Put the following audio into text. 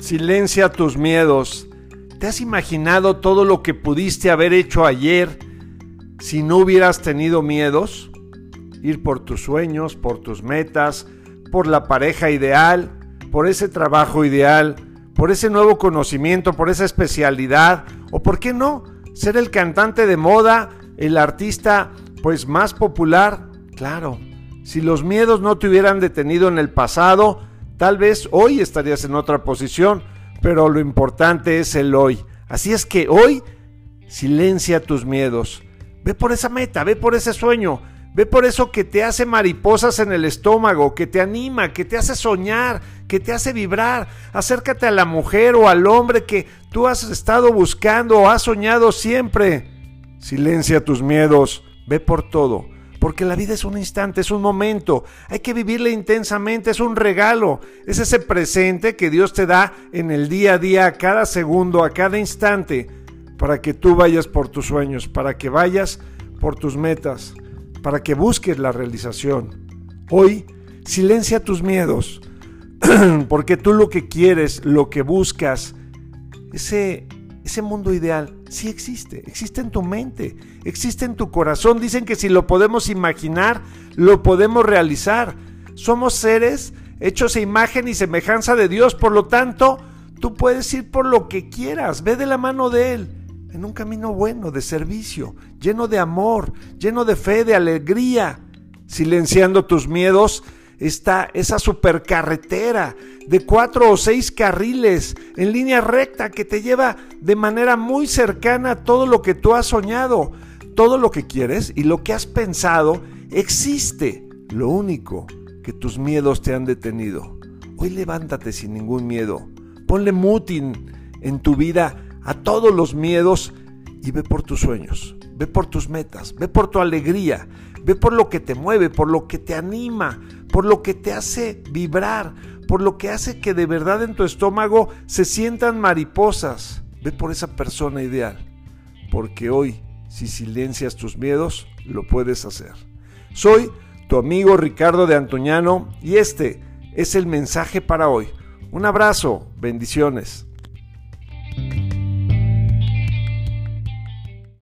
Silencia tus miedos. ¿Te has imaginado todo lo que pudiste haber hecho ayer si no hubieras tenido miedos? Ir por tus sueños, por tus metas, por la pareja ideal, por ese trabajo ideal, por ese nuevo conocimiento, por esa especialidad, o por qué no, ser el cantante de moda, el artista pues más popular. Claro, si los miedos no te hubieran detenido en el pasado, tal vez hoy estarías en otra posición, pero lo importante es el hoy. Así es que hoy silencia tus miedos. Ve por esa meta, ve por ese sueño, Ve por eso que te hace mariposas en el estómago, que te anima, que te hace soñar, que te hace vibrar. Acércate a la mujer o al hombre que tú has estado buscando o has soñado siempre. Silencia tus miedos, ve por todo, porque la vida es un instante, es un momento. Hay que vivirla intensamente, es un regalo. Es ese presente que Dios te da en el día a día, a cada segundo, a cada instante, para que tú vayas por tus sueños, para que vayas por tus metas para que busques la realización. Hoy, silencia tus miedos, porque tú lo que quieres, lo que buscas, ese, ese mundo ideal sí existe, existe en tu mente, existe en tu corazón. Dicen que si lo podemos imaginar, lo podemos realizar. Somos seres hechos a imagen y semejanza de Dios, por lo tanto, tú puedes ir por lo que quieras, ve de la mano de Él en un camino bueno, de servicio, lleno de amor, lleno de fe, de alegría. Silenciando tus miedos está esa supercarretera de cuatro o seis carriles en línea recta que te lleva de manera muy cercana a todo lo que tú has soñado, todo lo que quieres y lo que has pensado existe. Lo único que tus miedos te han detenido. Hoy levántate sin ningún miedo. Ponle mutin en tu vida a todos los miedos y ve por tus sueños, ve por tus metas, ve por tu alegría, ve por lo que te mueve, por lo que te anima, por lo que te hace vibrar, por lo que hace que de verdad en tu estómago se sientan mariposas. Ve por esa persona ideal, porque hoy, si silencias tus miedos, lo puedes hacer. Soy tu amigo Ricardo de Antoñano y este es el mensaje para hoy. Un abrazo, bendiciones.